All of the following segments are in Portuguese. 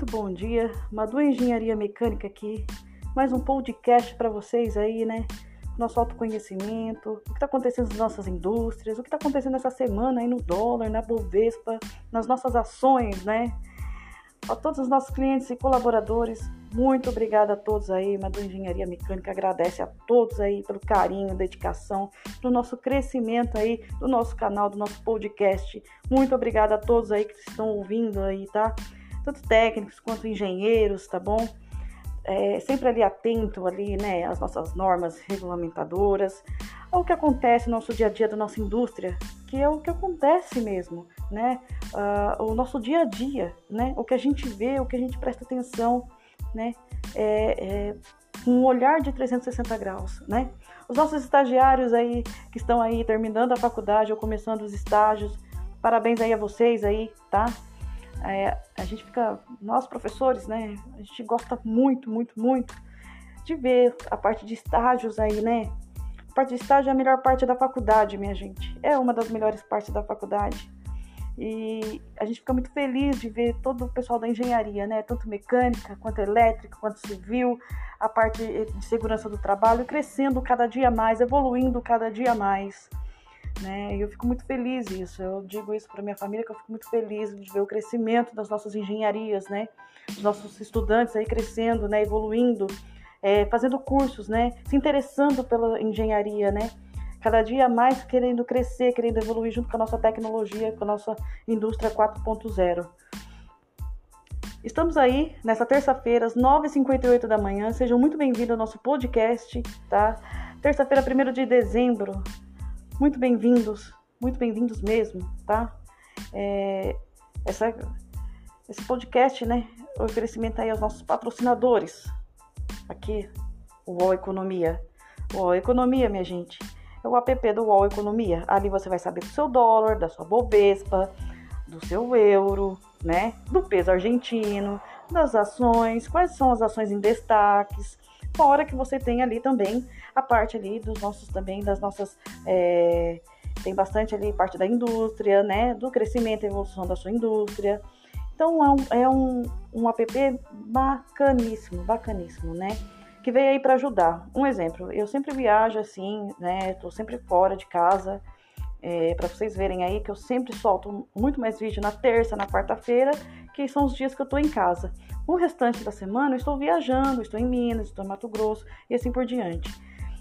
Muito bom dia, Madu Engenharia Mecânica aqui. Mais um podcast para vocês aí, né? Nosso autoconhecimento, o que está acontecendo nas nossas indústrias, o que está acontecendo essa semana aí no dólar, na Bovespa, nas nossas ações, né? A todos os nossos clientes e colaboradores, muito obrigada a todos aí, Madu Engenharia Mecânica agradece a todos aí pelo carinho, dedicação, pelo nosso crescimento aí do nosso canal, do nosso podcast. Muito obrigada a todos aí que estão ouvindo aí, tá? Tanto técnicos quanto engenheiros, tá bom? É, sempre ali atento ali, né, às nossas normas regulamentadoras, ao que acontece no nosso dia a dia da nossa indústria, que é o que acontece mesmo, né, uh, o nosso dia a dia, né, o que a gente vê, o que a gente presta atenção, né, é, é um olhar de 360 graus, né. Os nossos estagiários aí que estão aí terminando a faculdade ou começando os estágios, parabéns aí a vocês aí, tá? É, a gente fica, nós professores, né? A gente gosta muito, muito, muito de ver a parte de estágios aí, né? A parte de estágio é a melhor parte da faculdade, minha gente. É uma das melhores partes da faculdade. E a gente fica muito feliz de ver todo o pessoal da engenharia, né? Tanto mecânica, quanto elétrica, quanto civil, a parte de segurança do trabalho crescendo cada dia mais, evoluindo cada dia mais né? E eu fico muito feliz isso. Eu digo isso para minha família que eu fico muito feliz de ver o crescimento das nossas engenharias, né? Os nossos estudantes aí crescendo, né? Evoluindo, é, fazendo cursos, né? Se interessando pela engenharia, né? Cada dia mais querendo crescer, querendo evoluir junto com a nossa tecnologia, com a nossa indústria 4.0. Estamos aí nessa terça-feira, às 9h58 da manhã. Sejam muito bem-vindos ao nosso podcast, tá? Terça-feira, 1 de dezembro muito bem-vindos, muito bem-vindos mesmo, tá? É, essa, esse podcast, né? O oferecimento aí aos nossos patrocinadores. Aqui, o UOL Economia. O UOL Economia, minha gente, é o app do UOL Economia. Ali você vai saber do seu dólar, da sua Bovespa, do seu euro, né? Do peso argentino, das ações, quais são as ações em destaques, Fora que você tem ali também a parte ali dos nossos também, das nossas. É, tem bastante ali parte da indústria, né? Do crescimento e evolução da sua indústria. Então é um, é um, um app bacaníssimo, bacaníssimo, né? Que veio aí para ajudar. Um exemplo, eu sempre viajo assim, né? Tô sempre fora de casa. É, para vocês verem aí que eu sempre solto muito mais vídeo na terça, na quarta-feira, que são os dias que eu tô em casa. O restante da semana eu estou viajando, estou em Minas, estou em Mato Grosso e assim por diante.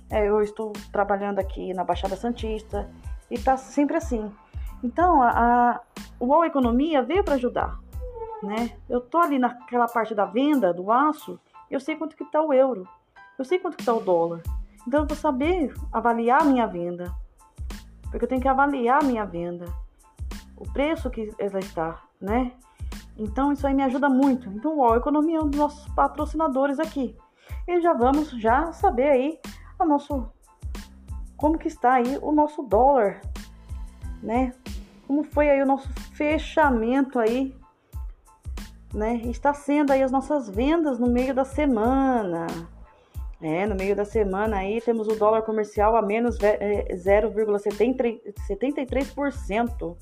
É, eu estou trabalhando aqui na Baixada Santista e está sempre assim. Então, a, a, o UOL Economia veio para ajudar, né? Eu tô ali naquela parte da venda do aço, eu sei quanto que está o euro, eu sei quanto que está o dólar. Então, eu vou saber avaliar a minha venda, porque eu tenho que avaliar a minha venda, o preço que ela está, né? Então isso aí me ajuda muito. Então o Economia é um dos nossos patrocinadores aqui. E já vamos já saber aí o nosso como que está aí o nosso dólar, né? Como foi aí o nosso fechamento aí, né? Está sendo aí as nossas vendas no meio da semana. É, no meio da semana aí temos o dólar comercial a menos 0,73%. É,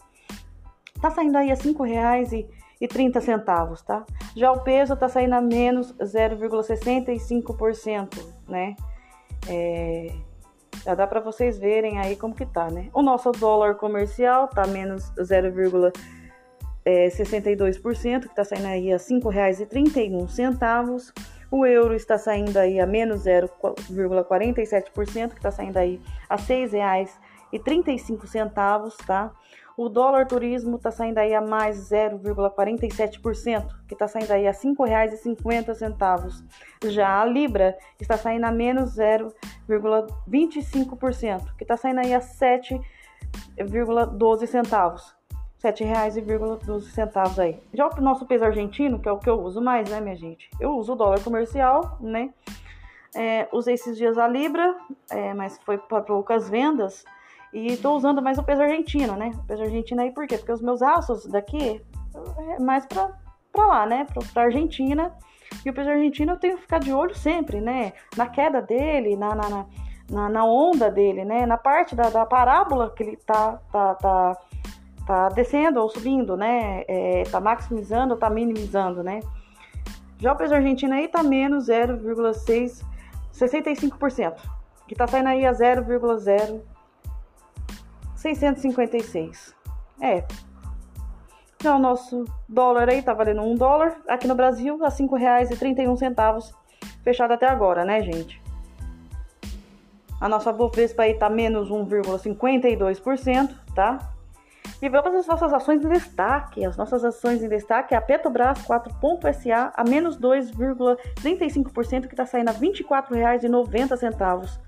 tá saindo aí a R$ 5,00 e 30 centavos, tá? Já o peso tá saindo a menos 0,65%, né? É, já dá para vocês verem aí como que tá, né? O nosso dólar comercial tá menos 0,62%, que tá saindo aí a R$ 5,31. O euro está saindo aí a menos 0,47%, que está saindo aí a R$ 6,35, tá? O dólar turismo está saindo aí a mais 0,47%, que está saindo aí a R$ 5,50. Já a Libra está saindo a menos 0,25%, que está saindo aí a R$ 7,12 centavos. R$ 7,12 aí. Já o nosso peso argentino, que é o que eu uso mais, né, minha gente? Eu uso o dólar comercial, né? É, usei esses dias a Libra, é, mas foi para poucas vendas. E tô usando mais o peso argentino, né? O peso argentino aí por quê? Porque os meus aços daqui é mais pra, pra lá, né? Pra, pra Argentina. E o peso argentino eu tenho que ficar de olho sempre, né? Na queda dele, na, na, na, na onda dele, né? Na parte da, da parábola que ele tá, tá, tá, tá descendo ou subindo, né? É, tá maximizando ou tá minimizando, né? Já o peso argentino aí tá menos 0,65%, que tá saindo aí a 0,0656. É. Já o nosso dólar aí tá valendo um dólar, aqui no Brasil a R$ 5,31 fechado até agora, né, gente? A nossa Bovespa aí tá menos 1,52%, tá? E vamos às nossas ações em destaque. As nossas ações em destaque é a Petrobras 4.SA a menos 2,35%, que está saindo a R$ 24,90.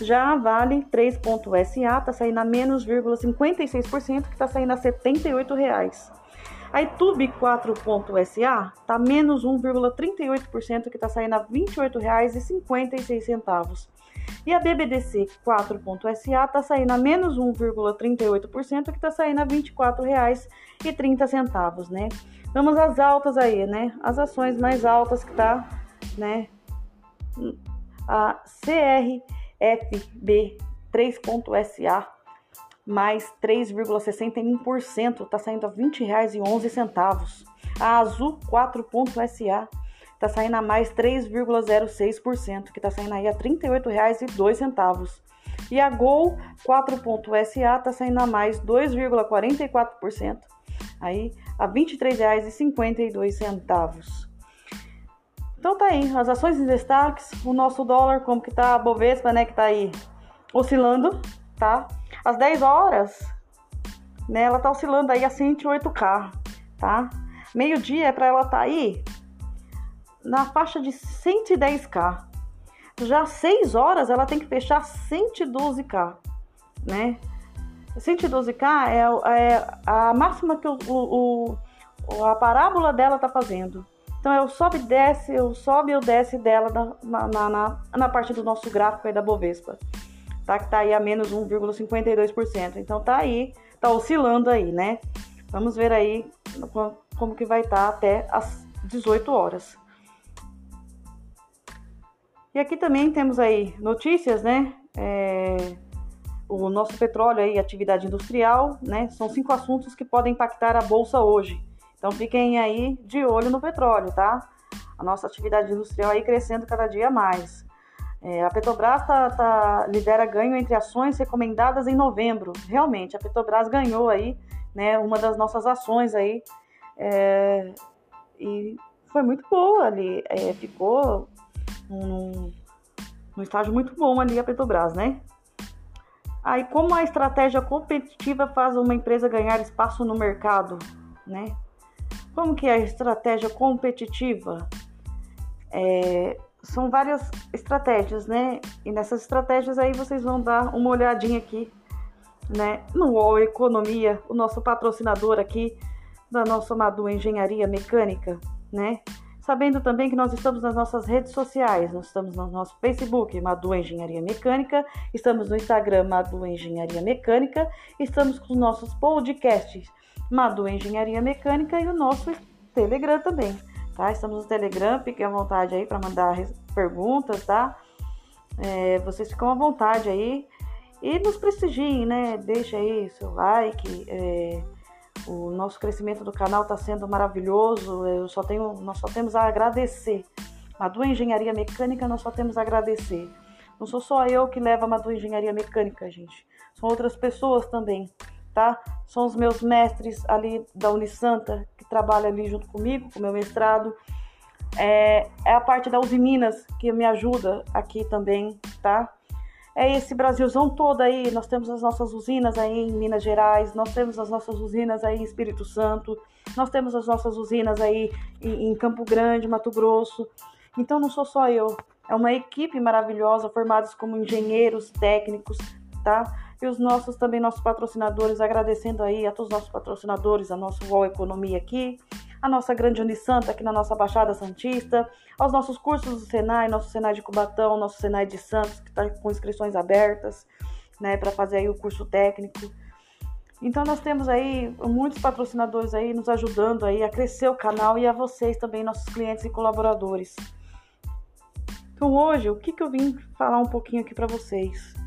Já a Vale 3.SA está saindo a menos 0,56%, que está saindo a R$ 78,00. A YouTube 4.SA está menos 1,38%, que está saindo a R$ 28,56. E a BBDC 4.SA está saindo a menos 1,38%, que está saindo a R$ 24,30, né? Vamos às altas aí, né? As ações mais altas que tá, né? A CRFB 3.SA mais 3,61%, está saindo a R$ 20,11. A Azul 4.SA está saindo a mais 3,06%, que está saindo aí a R$ 38,02. E a Gol 4.SA está saindo a mais 2,44%, aí a R$ 23,52. Então tá aí, as ações em destaques, o nosso dólar, como que tá a Bovespa, né, que tá aí oscilando, tá? Às 10 horas, né, ela tá oscilando aí a 108k, tá? Meio-dia é para ela tá aí na faixa de 110k. Já 6 horas ela tem que fechar 112k, né? 112k é, é a máxima que o, o, o, a parábola dela tá fazendo. Então o sobe e desce, o sobe e desce dela na, na, na, na parte do nosso gráfico aí da Bovespa. Tá? Que tá aí a menos 1,52%. Então tá aí, tá oscilando aí, né? Vamos ver aí como que vai estar tá até as 18 horas. E aqui também temos aí notícias, né? É, o nosso petróleo aí, atividade industrial, né? São cinco assuntos que podem impactar a bolsa hoje. Então fiquem aí de olho no petróleo, tá? A nossa atividade industrial aí crescendo cada dia mais. É, a Petrobras tá, tá, lidera ganho entre ações recomendadas em novembro. Realmente, a Petrobras ganhou aí, né? Uma das nossas ações aí. É, e foi muito boa ali. É, ficou num, num estágio muito bom ali a Petrobras, né? Aí, como a estratégia competitiva faz uma empresa ganhar espaço no mercado, né? Como que é a estratégia competitiva? É, são várias estratégias, né? E nessas estratégias aí vocês vão dar uma olhadinha aqui, né? No UOL Economia, o nosso patrocinador aqui da nossa Madu Engenharia Mecânica, né? Sabendo também que nós estamos nas nossas redes sociais, nós estamos no nosso Facebook, Madu Engenharia Mecânica, estamos no Instagram, Madu Engenharia Mecânica, estamos com os nossos podcasts, Madu Engenharia Mecânica e o nosso Telegram também, tá? Estamos no Telegram, fiquem à vontade aí para mandar perguntas, tá? É, vocês ficam à vontade aí e nos prestigiem, né? Deixa aí seu like, é, o nosso crescimento do canal está sendo maravilhoso. Eu só tenho, nós só temos a agradecer. Madu Engenharia Mecânica, nós só temos a agradecer. Não sou só eu que levo a Madu Engenharia Mecânica, gente. São outras pessoas também, tá? São os meus mestres ali da Unisanta, que trabalham ali junto comigo, com o meu mestrado. É, é a parte da Uzi Minas que me ajuda aqui também, tá? é esse Brasilzão todo aí. Nós temos as nossas usinas aí em Minas Gerais, nós temos as nossas usinas aí em Espírito Santo, nós temos as nossas usinas aí em, em Campo Grande, Mato Grosso. Então não sou só eu, é uma equipe maravilhosa, formados como engenheiros técnicos, tá? E os nossos também, nossos patrocinadores, agradecendo aí a todos os nossos patrocinadores, a nossa UOL Economia aqui, a nossa grande Unisanta aqui na nossa Baixada Santista, aos nossos cursos do Senai, nosso Senai de Cubatão, nosso Senai de Santos, que está com inscrições abertas, né, para fazer aí o curso técnico. Então nós temos aí muitos patrocinadores aí nos ajudando aí a crescer o canal e a vocês também, nossos clientes e colaboradores. Então hoje, o que, que eu vim falar um pouquinho aqui para vocês?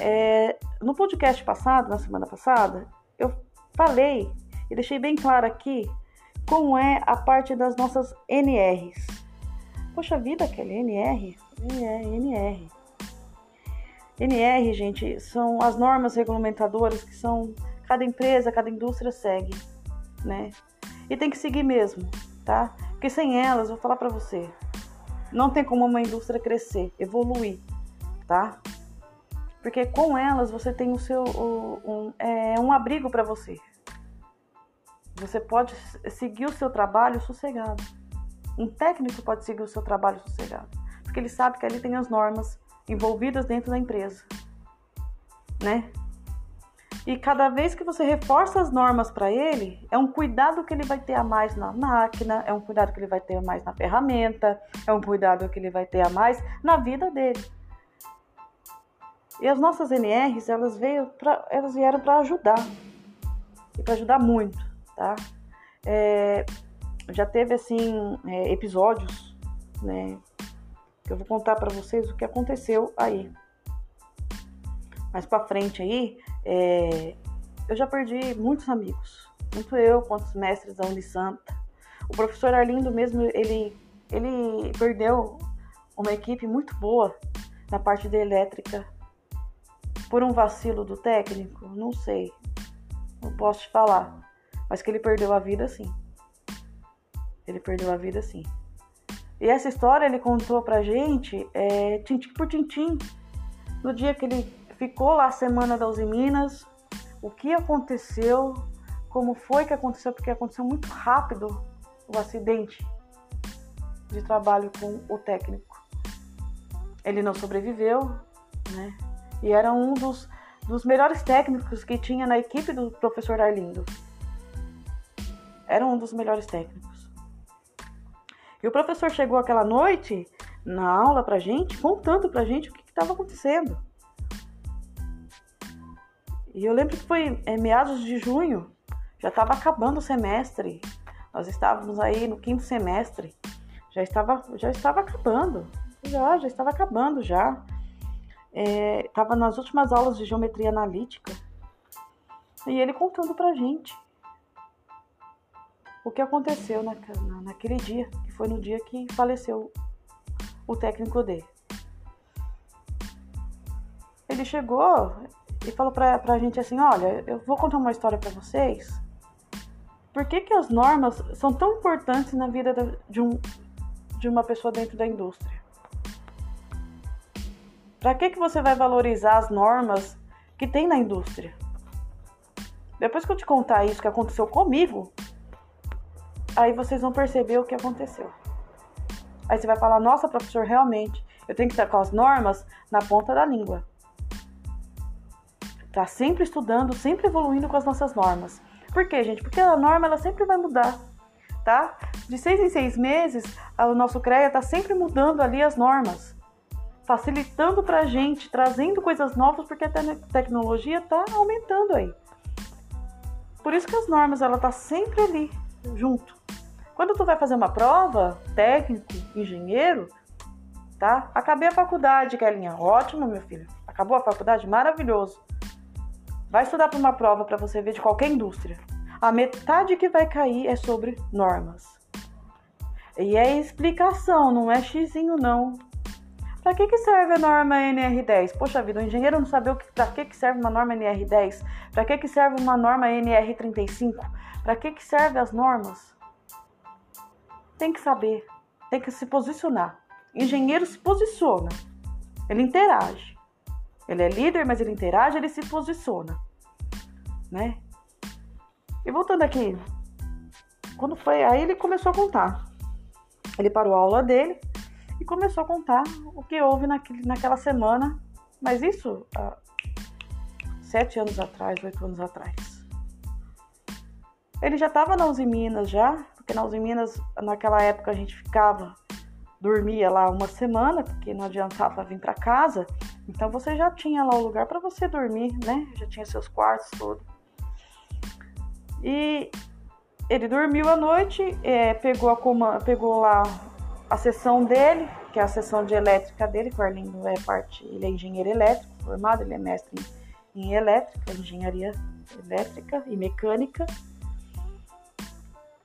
É, no podcast passado, na semana passada, eu falei e deixei bem claro aqui como é a parte das nossas NRs, Poxa vida, aquele NR? É, NR. NR, gente, são as normas regulamentadoras que são cada empresa, cada indústria segue, né? E tem que seguir mesmo, tá? Porque sem elas, vou falar para você, não tem como uma indústria crescer, evoluir, tá? Porque com elas você tem o seu um, é, um abrigo para você. Você pode seguir o seu trabalho sossegado. Um técnico pode seguir o seu trabalho sossegado, porque ele sabe que ali tem as normas envolvidas dentro da empresa, né? E cada vez que você reforça as normas para ele, é um cuidado que ele vai ter a mais na máquina, é um cuidado que ele vai ter a mais na ferramenta, é um cuidado que ele vai ter a mais na vida dele. E as nossas NRs, elas, veio pra, elas vieram para ajudar, e para ajudar muito, tá? É, já teve, assim, é, episódios, né, que eu vou contar para vocês o que aconteceu aí. Mais para frente aí, é, eu já perdi muitos amigos, tanto eu quanto os mestres da Unisanta. O professor Arlindo mesmo, ele, ele perdeu uma equipe muito boa na parte da elétrica por um vacilo do técnico, não sei, não posso te falar, mas que ele perdeu a vida sim. Ele perdeu a vida sim. E essa história ele contou pra gente é, tintim por tintim. No dia que ele ficou lá a semana da Uzi Minas, o que aconteceu, como foi que aconteceu, porque aconteceu muito rápido o acidente de trabalho com o técnico. Ele não sobreviveu, né? E era um dos, dos melhores técnicos que tinha na equipe do professor Arlindo. Era um dos melhores técnicos. E o professor chegou aquela noite na aula pra gente, contando pra gente o que estava acontecendo. E eu lembro que foi é, meados de junho, já estava acabando o semestre. Nós estávamos aí no quinto semestre. Já estava, já estava acabando. Já, já estava acabando já. Estava é, nas últimas aulas de geometria analítica. E ele contando pra gente o que aconteceu na, na, naquele dia, que foi no dia que faleceu o técnico dele. Ele chegou e falou pra, pra gente assim: Olha, eu vou contar uma história para vocês. Por que, que as normas são tão importantes na vida de, um, de uma pessoa dentro da indústria? Para que, que você vai valorizar as normas que tem na indústria? Depois que eu te contar isso que aconteceu comigo, aí vocês vão perceber o que aconteceu. Aí você vai falar: nossa, professor, realmente, eu tenho que estar com as normas na ponta da língua. Tá sempre estudando, sempre evoluindo com as nossas normas. Por quê, gente? Porque a norma ela sempre vai mudar, tá? De seis em seis meses, o nosso CREA tá sempre mudando ali as normas, facilitando pra gente, trazendo coisas novas, porque a te tecnologia tá aumentando aí. Por isso que as normas ela tá sempre ali, junto. Quando tu vai fazer uma prova, técnico, engenheiro, tá? Acabei a faculdade, Kelinha. Ótimo, meu filho. Acabou a faculdade? Maravilhoso. Vai estudar para uma prova para você ver de qualquer indústria. A metade que vai cair é sobre normas. E é explicação, não é xizinho não. Para que, que serve a norma NR10? Poxa vida, o engenheiro não sabe para que, que serve uma norma NR10? Para que, que serve uma norma NR35? Para que, que serve as normas? Tem que saber, tem que se posicionar. Engenheiro se posiciona, ele interage. Ele é líder, mas ele interage, ele se posiciona, né? E voltando aqui, quando foi, aí ele começou a contar. Ele parou a aula dele começou a contar o que houve naquele, naquela semana, mas isso há sete anos atrás, oito anos atrás. Ele já estava na Uzi Minas já, porque na Uzi Minas naquela época a gente ficava, dormia lá uma semana, porque não adiantava vir para casa. Então você já tinha lá o lugar para você dormir, né? Já tinha seus quartos todos. E ele dormiu à noite, é, pegou, a pegou lá a sessão dele, que é a sessão de elétrica dele, que o Arlindo é parte, ele é engenheiro elétrico formado, ele é mestre em elétrica, engenharia elétrica e mecânica.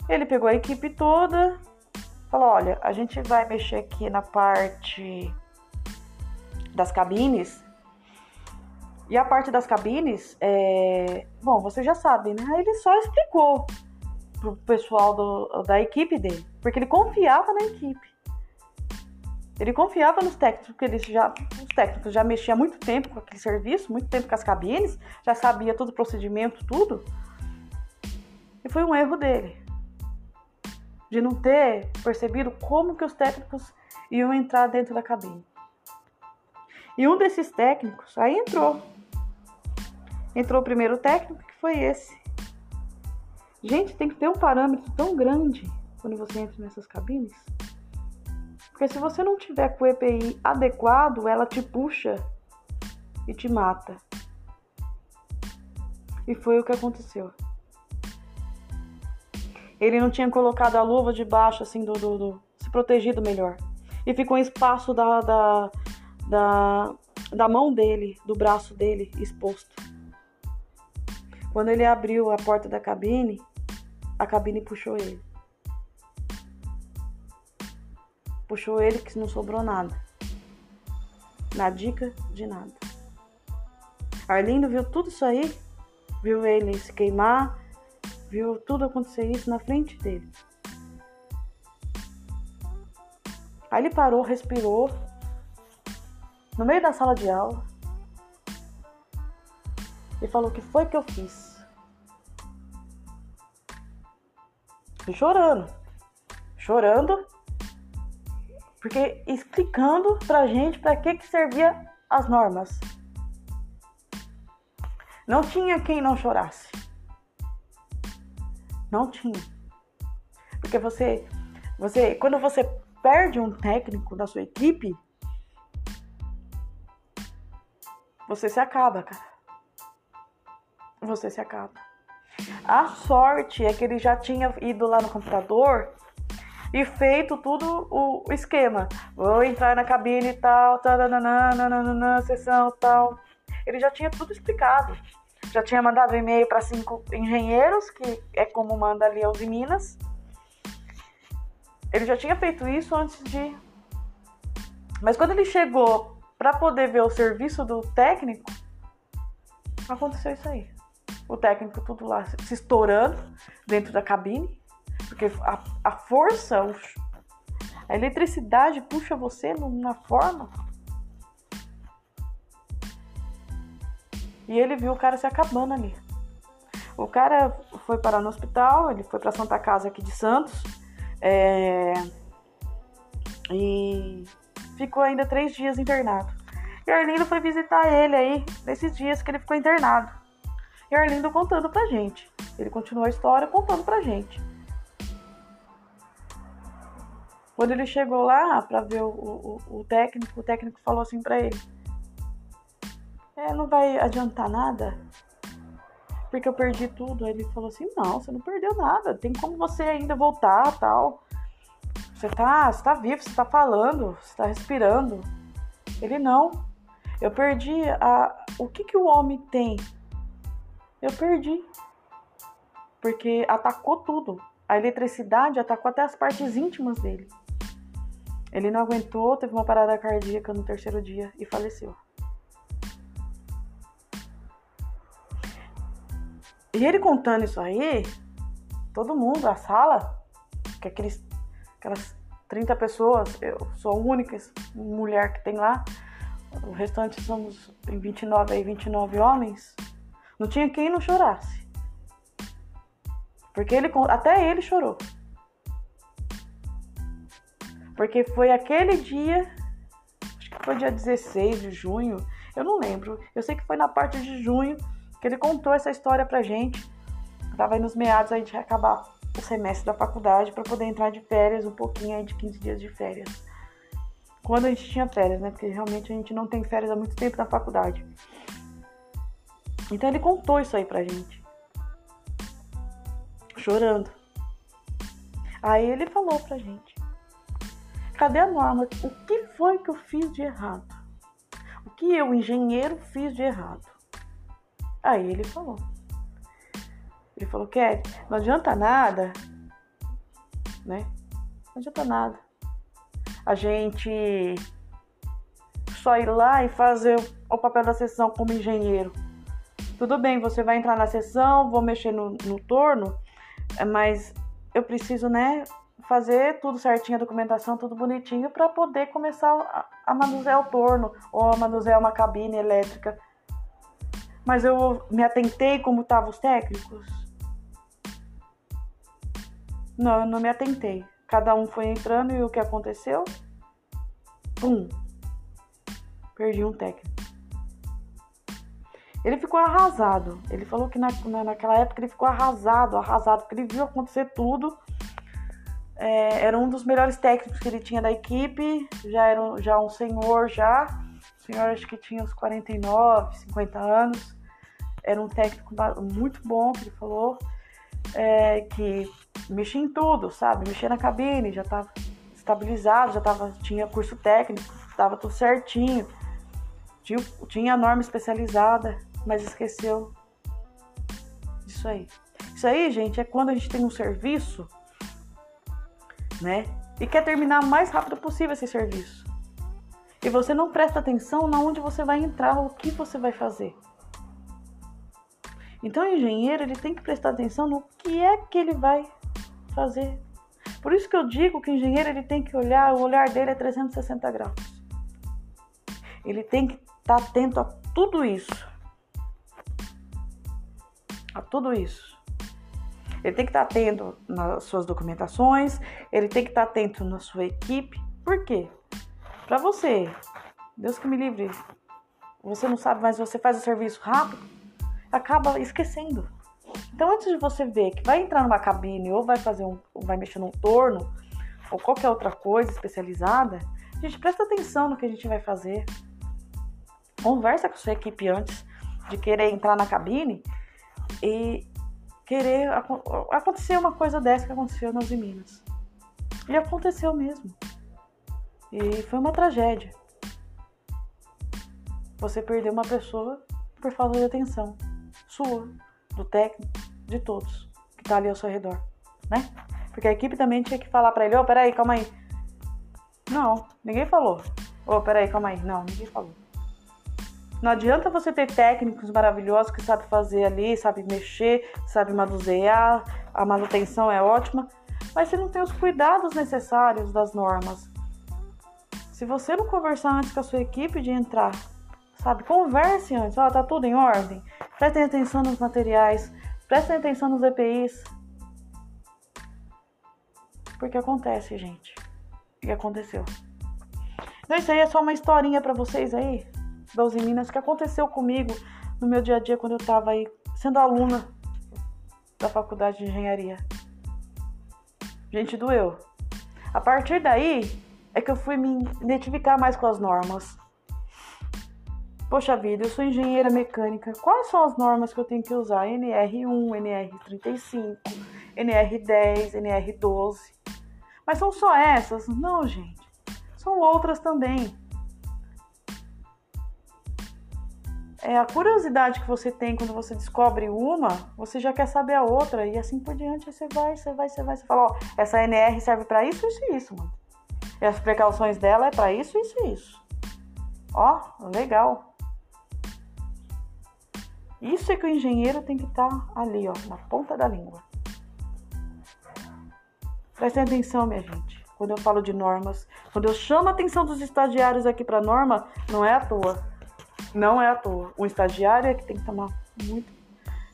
Ele pegou a equipe toda Falou: olha, a gente vai mexer aqui na parte das cabines. E a parte das cabines, é... bom, você já sabe, né? Ele só explicou pro pessoal do, da equipe dele, porque ele confiava na equipe. Ele confiava nos técnicos, porque eles já, os técnicos já mexiam muito tempo com aquele serviço, muito tempo com as cabines, já sabia todo o procedimento, tudo. E foi um erro dele. De não ter percebido como que os técnicos iam entrar dentro da cabine. E um desses técnicos aí entrou. Entrou o primeiro técnico, que foi esse. Gente, tem que ter um parâmetro tão grande quando você entra nessas cabines. Porque se você não tiver com o EPI adequado, ela te puxa e te mata. E foi o que aconteceu. Ele não tinha colocado a luva debaixo, assim, do, do, do se protegido melhor. E ficou em espaço da, da, da, da mão dele, do braço dele exposto. Quando ele abriu a porta da cabine, a cabine puxou ele. Puxou ele que não sobrou nada. Na dica de nada. Arlindo viu tudo isso aí, viu ele se queimar, viu tudo acontecer isso na frente dele. Aí ele parou, respirou, no meio da sala de aula, e falou: O que foi que eu fiz? E chorando, chorando, porque explicando pra gente para que que servia as normas. Não tinha quem não chorasse. Não tinha. Porque você você quando você perde um técnico da sua equipe, você se acaba, cara. Você se acaba. A sorte é que ele já tinha ido lá no computador e feito tudo o esquema. Vou entrar na cabine e tal, nananana, sessão tal. Ele já tinha tudo explicado. Já tinha mandado e-mail para cinco engenheiros, que é como manda ali aos Minas. Ele já tinha feito isso antes de. Mas quando ele chegou para poder ver o serviço do técnico, aconteceu isso aí. O técnico tudo lá se estourando dentro da cabine porque a, a força, a eletricidade puxa você numa forma. E ele viu o cara se acabando ali. O cara foi parar no hospital, ele foi para Santa Casa aqui de Santos. É... E ficou ainda três dias internado. E Arlindo foi visitar ele aí, nesses dias que ele ficou internado. E Arlindo contando pra gente. Ele continuou a história contando pra gente. Quando ele chegou lá para ver o, o, o, técnico, o técnico falou assim para ele: É, não vai adiantar nada, porque eu perdi tudo. Aí ele falou assim: Não, você não perdeu nada, tem como você ainda voltar, tal. Você tá, você tá vivo, você tá falando, você tá respirando. Ele não. Eu perdi a. O que que o homem tem? Eu perdi. Porque atacou tudo. A eletricidade atacou até as partes íntimas dele. Ele não aguentou, teve uma parada cardíaca no terceiro dia e faleceu. E ele contando isso aí, todo mundo, a sala, que aqueles, aquelas 30 pessoas, eu sou a única mulher que tem lá, o restante somos em 29 aí, 29 homens, não tinha quem não chorasse. Porque ele, até ele chorou. Porque foi aquele dia, acho que foi dia 16 de junho, eu não lembro. Eu sei que foi na parte de junho que ele contou essa história pra gente. Tava aí nos meados aí de acabar o semestre da faculdade para poder entrar de férias, um pouquinho aí de 15 dias de férias. Quando a gente tinha férias, né? Porque realmente a gente não tem férias há muito tempo na faculdade. Então ele contou isso aí pra gente. Chorando. Aí ele falou pra gente Cadê a norma? O que foi que eu fiz de errado? O que eu, engenheiro, fiz de errado? Aí ele falou. Ele falou, Kelly, não adianta nada, né? Não adianta nada. A gente só ir lá e fazer o papel da sessão como engenheiro. Tudo bem, você vai entrar na sessão, vou mexer no, no torno, mas eu preciso, né, fazer tudo certinho, a documentação, tudo bonitinho, para poder começar a, manusear o torno ou a manusear uma cabine elétrica. Mas eu me atentei como estavam os técnicos? Não, eu não me atentei. Cada um foi entrando e o que aconteceu? Pum! Perdi um técnico. Ele ficou arrasado. Ele falou que na, na, naquela época ele ficou arrasado, arrasado, porque ele viu acontecer tudo. É, era um dos melhores técnicos que ele tinha da equipe. Já era já um senhor já. O senhor acho que tinha uns 49, 50 anos. Era um técnico muito bom, que ele falou. É, que mexia em tudo, sabe? Mexia na cabine, já estava estabilizado, já tava, tinha curso técnico, estava tudo certinho. Tinha, tinha norma especializada, mas esqueceu disso aí. Isso aí, gente, é quando a gente tem um serviço, né? E quer terminar o mais rápido possível esse serviço. E você não presta atenção na onde você vai entrar, o que você vai fazer. Então, o engenheiro ele tem que prestar atenção no que é que ele vai fazer. Por isso que eu digo que o engenheiro ele tem que olhar, o olhar dele é 360 graus. Ele tem que estar tá atento a tudo isso. A tudo isso. Ele tem que estar tá atento nas suas documentações, ele tem que estar tá atento na sua equipe. Por quê? Para você, Deus que me livre, você não sabe, mas você faz o serviço rápido, acaba esquecendo. Então, antes de você ver que vai entrar numa cabine ou vai fazer um, vai mexer num torno ou qualquer outra coisa especializada, a gente presta atenção no que a gente vai fazer. Conversa com sua equipe antes de querer entrar na cabine e querer acontecer uma coisa dessa que aconteceu nas Minas. E aconteceu mesmo. E foi uma tragédia. Você perdeu uma pessoa por falta de atenção sua, do técnico, de todos que tá ali ao seu redor, né? Porque a equipe também tinha que falar para ele, ô, oh, peraí, calma aí. Não, ninguém falou. Ô, oh, peraí, calma aí. Não, ninguém falou. Não adianta você ter técnicos maravilhosos que sabem fazer ali, sabe mexer, sabe manusear, a manutenção é ótima, mas você não tem os cuidados necessários das normas. Se você não conversar antes com a sua equipe de entrar sabe? Converse antes, ó, tá tudo em ordem. Prestem atenção nos materiais, prestem atenção nos EPIs. Porque acontece, gente. E aconteceu. Então isso aí é só uma historinha para vocês aí, das Minas, que aconteceu comigo no meu dia a dia quando eu tava aí sendo aluna da faculdade de engenharia. Gente, doeu. A partir daí é que eu fui me identificar mais com as normas. Poxa vida, eu sou engenheira mecânica. Quais são as normas que eu tenho que usar? NR1, NR35, NR10, NR12. Mas são só essas? Não, gente. São outras também. É a curiosidade que você tem quando você descobre uma, você já quer saber a outra e assim por diante você vai, você vai, você vai, você fala, ó, essa NR serve para isso, isso e isso, mano. E as precauções dela é para isso, isso e isso. Ó, legal. Isso é que o engenheiro tem que estar tá ali, ó, na ponta da língua. Prestem atenção, minha gente. Quando eu falo de normas, quando eu chamo a atenção dos estagiários aqui para norma, não é à toa. Não é à toa. O estagiário é que tem que tomar muito,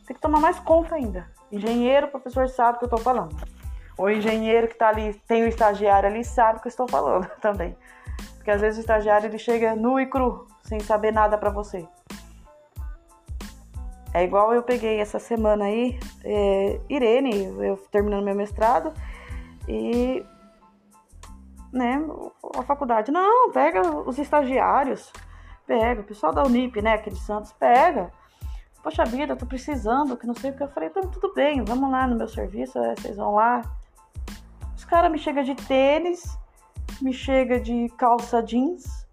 tem que tomar mais conta ainda. Engenheiro, professor sabe o que eu estou falando. O engenheiro que está ali, tem o estagiário ali, sabe o que eu estou falando também. Porque às vezes o estagiário ele chega nu e cru, sem saber nada para você. É igual eu peguei essa semana aí, é, Irene, eu terminando meu mestrado, e né, a faculdade, não, pega os estagiários, pega, o pessoal da Unip, né, aqui de Santos, pega. Poxa vida, eu tô precisando, que não sei o que. Eu falei, então, tudo bem, vamos lá no meu serviço, é, vocês vão lá. Os caras me chegam de tênis, me chega de calça jeans,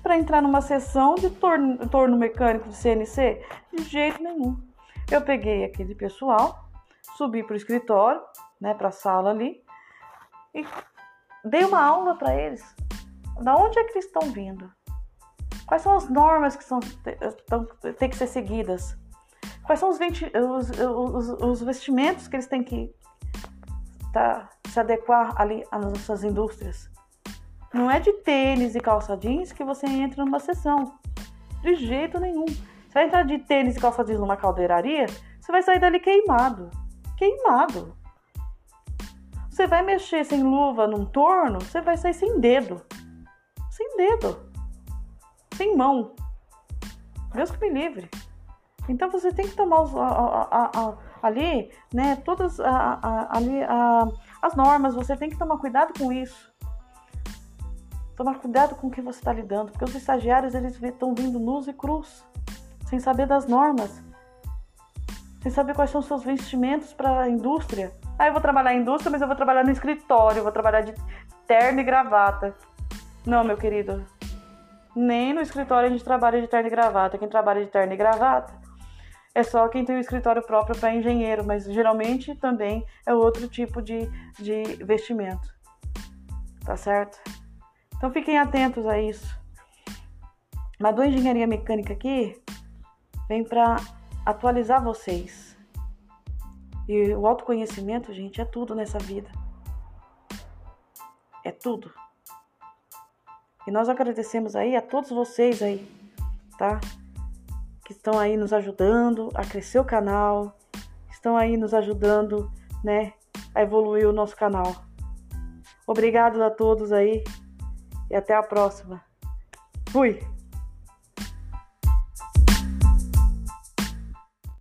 para entrar numa sessão de torno, torno mecânico de CNC? De jeito nenhum. Eu peguei aquele pessoal, subi para o escritório, né, para a sala ali, e dei uma aula para eles. Da onde é que eles estão vindo? Quais são as normas que são, têm que ser seguidas? Quais são os, os, os, os vestimentos que eles têm que tá, se adequar ali às nossas indústrias? Não é de tênis e calça jeans que você entra numa sessão. De jeito nenhum. Você vai entrar de tênis e calça jeans numa caldeiraria, você vai sair dali queimado. Queimado. Você vai mexer sem luva num torno, você vai sair sem dedo. Sem dedo. Sem mão. Deus que me livre. Então você tem que tomar os, a, a, a, ali, né, todas ali, as normas, você tem que tomar cuidado com isso. Tomar cuidado com o que você está lidando, porque os estagiários eles estão vindo nus e cruz, sem saber das normas, sem saber quais são os seus vestimentos para a indústria. Ah, eu vou trabalhar em indústria, mas eu vou trabalhar no escritório, vou trabalhar de terno e gravata. Não, meu querido. Nem no escritório a gente trabalha de terno e gravata. Quem trabalha de terno e gravata é só quem tem o escritório próprio para engenheiro, mas geralmente também é outro tipo de, de vestimento. Tá certo? Então fiquem atentos a isso. Mas do Engenharia Mecânica aqui vem para atualizar vocês e o autoconhecimento, gente, é tudo nessa vida. É tudo. E nós agradecemos aí a todos vocês aí, tá? Que estão aí nos ajudando a crescer o canal, estão aí nos ajudando, né, a evoluir o nosso canal. Obrigado a todos aí e até a próxima. Fui!